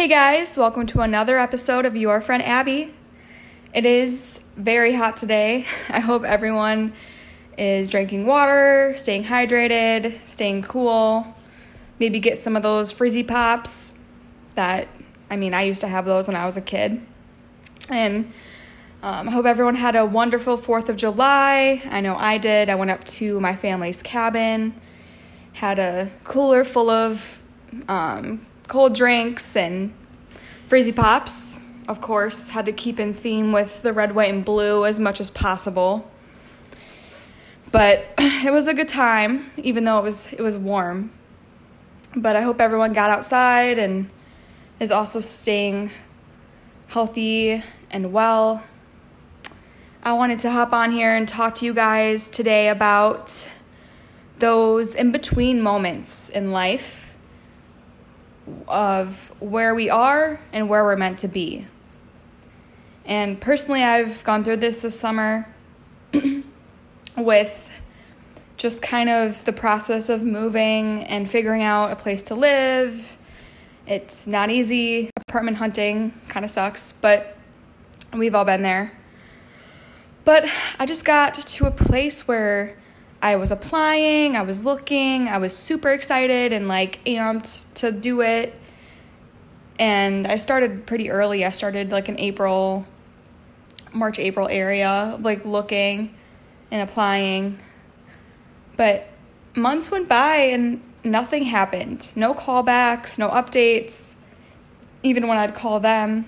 Hey guys, welcome to another episode of Your Friend Abby. It is very hot today. I hope everyone is drinking water, staying hydrated, staying cool. Maybe get some of those frizzy pops that, I mean, I used to have those when I was a kid. And um, I hope everyone had a wonderful 4th of July. I know I did. I went up to my family's cabin, had a cooler full of um, cold drinks and frizzy pops. Of course, had to keep in theme with the red, white, and blue as much as possible. But it was a good time, even though it was it was warm. But I hope everyone got outside and is also staying healthy and well. I wanted to hop on here and talk to you guys today about those in between moments in life of where we are and where we're meant to be. And personally, I've gone through this this summer with just kind of the process of moving and figuring out a place to live. It's not easy. Apartment hunting kind of sucks, but we've all been there. But I just got to a place where I was applying, I was looking, I was super excited and like amped to do it. And I started pretty early. I started like in April, March, April area, like looking and applying. But months went by and nothing happened. No callbacks, no updates, even when I'd call them.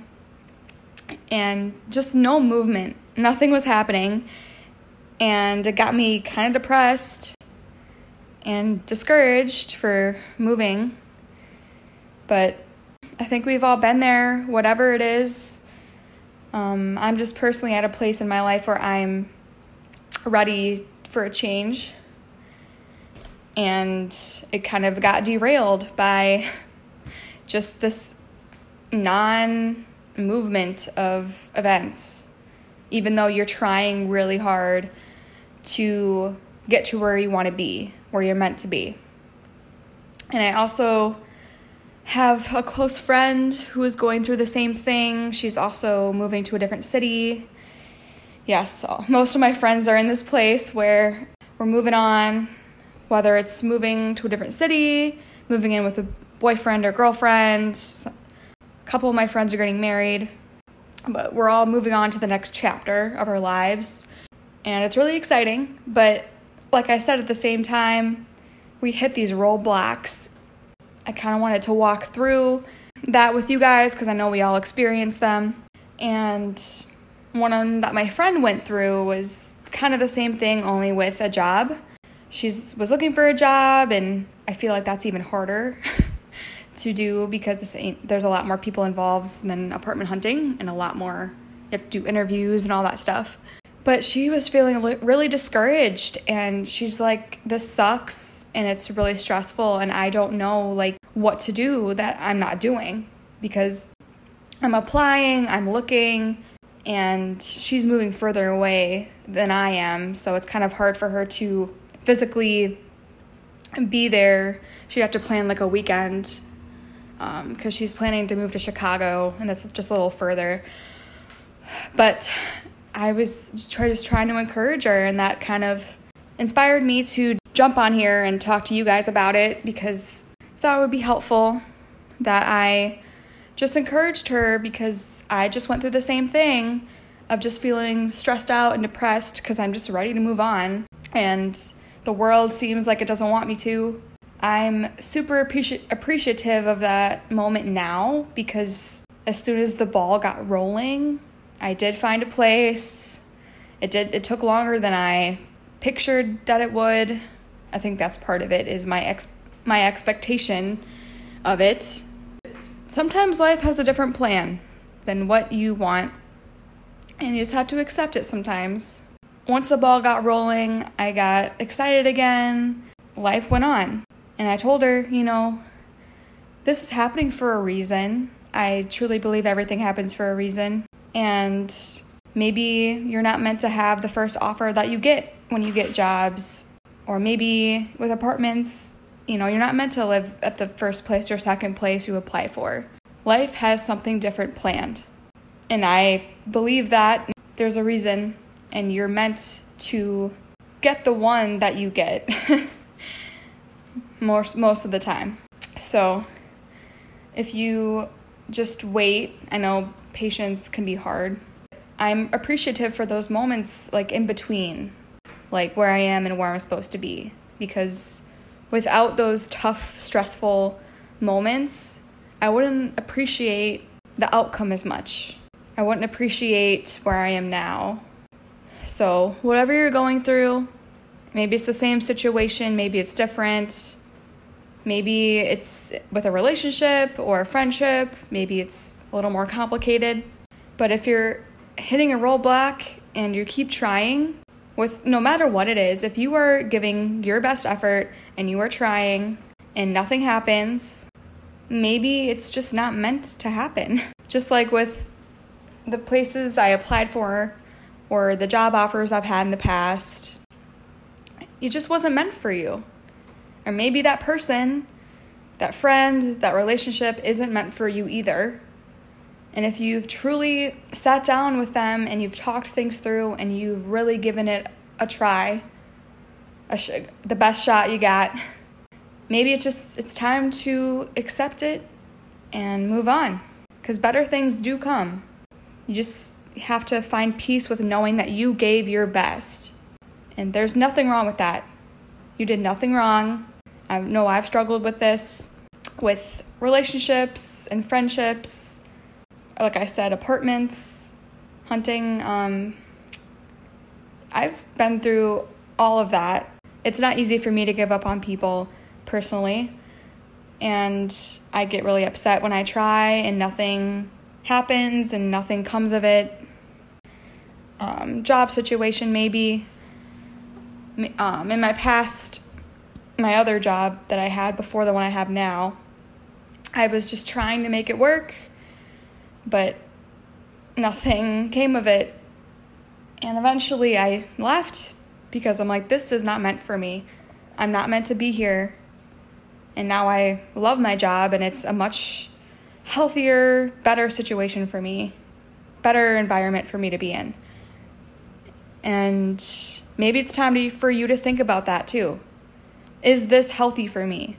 And just no movement. Nothing was happening and it got me kind of depressed and discouraged for moving. But I think we've all been there, whatever it is. Um, I'm just personally at a place in my life where I'm ready for a change. And it kind of got derailed by just this non movement of events. Even though you're trying really hard to get to where you want to be, where you're meant to be. And I also have a close friend who is going through the same thing. She's also moving to a different city. Yes, most of my friends are in this place where we're moving on, whether it's moving to a different city, moving in with a boyfriend or girlfriend. A couple of my friends are getting married, but we're all moving on to the next chapter of our lives and it's really exciting. But like I said, at the same time, we hit these roadblocks. I kind of wanted to walk through that with you guys because I know we all experience them. And one that my friend went through was kind of the same thing, only with a job. She was looking for a job, and I feel like that's even harder to do because there's a lot more people involved than apartment hunting, and a lot more you have to do interviews and all that stuff. But she was feeling really discouraged and she's like this sucks and it's really stressful and I don't know like what to do that I'm not doing because I'm applying, I'm looking and she's moving further away than I am, so it's kind of hard for her to physically be there. She'd have to plan like a weekend because um, she's planning to move to Chicago, and that's just a little further. But I was just trying to encourage her, and that kind of inspired me to jump on here and talk to you guys about it because I thought it would be helpful that I just encouraged her because I just went through the same thing of just feeling stressed out and depressed because I'm just ready to move on and the world seems like it doesn't want me to. I'm super appreci- appreciative of that moment now because as soon as the ball got rolling, I did find a place. It did it took longer than I pictured that it would. I think that's part of it is my ex my expectation of it. Sometimes life has a different plan than what you want, and you just have to accept it sometimes. Once the ball got rolling, I got excited again. Life went on. And I told her, you know, this is happening for a reason. I truly believe everything happens for a reason and maybe you're not meant to have the first offer that you get when you get jobs or maybe with apartments you know you're not meant to live at the first place or second place you apply for life has something different planned. And I believe that there's a reason, and you're meant to get the one that you get most, most of the time. So if you just wait, I know patience can be hard. I'm appreciative for those moments, like in between, like where I am and where I'm supposed to be. Because without those tough, stressful moments, I wouldn't appreciate the outcome as much. I wouldn't appreciate where I am now. So, whatever you're going through, maybe it's the same situation, maybe it's different. Maybe it's with a relationship or a friendship, maybe it's a little more complicated. But if you're hitting a roadblock and you keep trying, with no matter what it is, if you are giving your best effort and you are trying and nothing happens, maybe it's just not meant to happen. Just like with the places I applied for or the job offers I've had in the past, it just wasn't meant for you. Or maybe that person, that friend, that relationship isn't meant for you either. And if you've truly sat down with them and you've talked things through and you've really given it a try, a sh- the best shot you got, maybe it's just it's time to accept it and move on cuz better things do come. You just have to find peace with knowing that you gave your best. And there's nothing wrong with that. You did nothing wrong. I know I've struggled with this with relationships and friendships like I said, apartments, hunting. Um, I've been through all of that. It's not easy for me to give up on people personally. And I get really upset when I try and nothing happens and nothing comes of it. Um, job situation, maybe. Um, in my past, my other job that I had before the one I have now, I was just trying to make it work but nothing came of it. And eventually I left because I'm like, this is not meant for me. I'm not meant to be here. And now I love my job, and it's a much healthier, better situation for me, better environment for me to be in. And maybe it's time to, for you to think about that too. Is this healthy for me?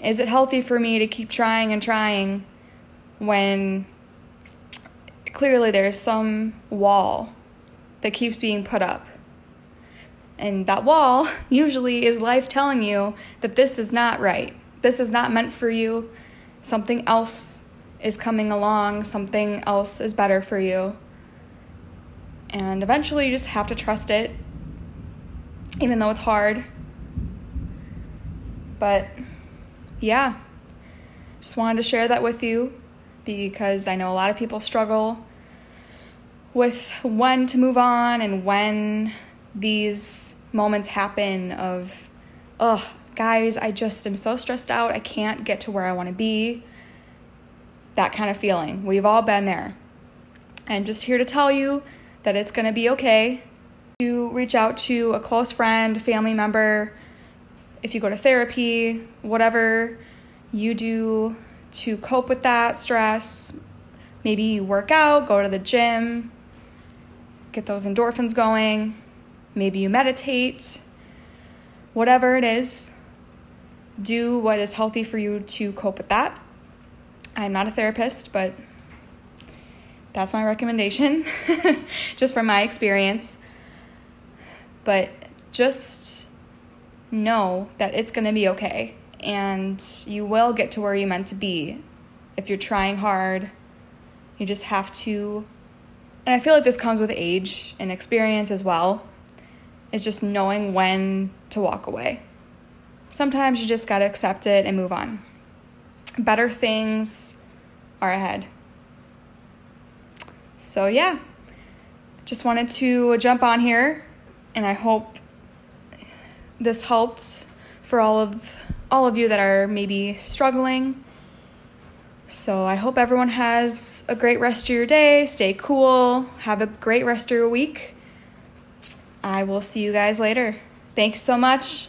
Is it healthy for me to keep trying and trying when clearly there's some wall that keeps being put up. And that wall usually is life telling you that this is not right. This is not meant for you. Something else is coming along, something else is better for you. And eventually you just have to trust it, even though it's hard. But yeah, just wanted to share that with you because I know a lot of people struggle with when to move on and when these moments happen of, oh, guys, I just am so stressed out. I can't get to where I want to be. That kind of feeling. We've all been there. I'm just here to tell you that it's going to be okay to reach out to a close friend, family member, if you go to therapy, whatever you do to cope with that stress. Maybe you work out, go to the gym, get those endorphins going. Maybe you meditate. Whatever it is, do what is healthy for you to cope with that. I'm not a therapist, but that's my recommendation, just from my experience. But just know that it's going to be okay and you will get to where you meant to be if you're trying hard. You just have to, and I feel like this comes with age and experience as well. It's just knowing when to walk away. Sometimes you just got to accept it and move on. Better things are ahead. So, yeah, just wanted to jump on here, and I hope this helped for all of all of you that are maybe struggling. So I hope everyone has a great rest of your day. Stay cool. Have a great rest of your week. I will see you guys later. Thanks so much.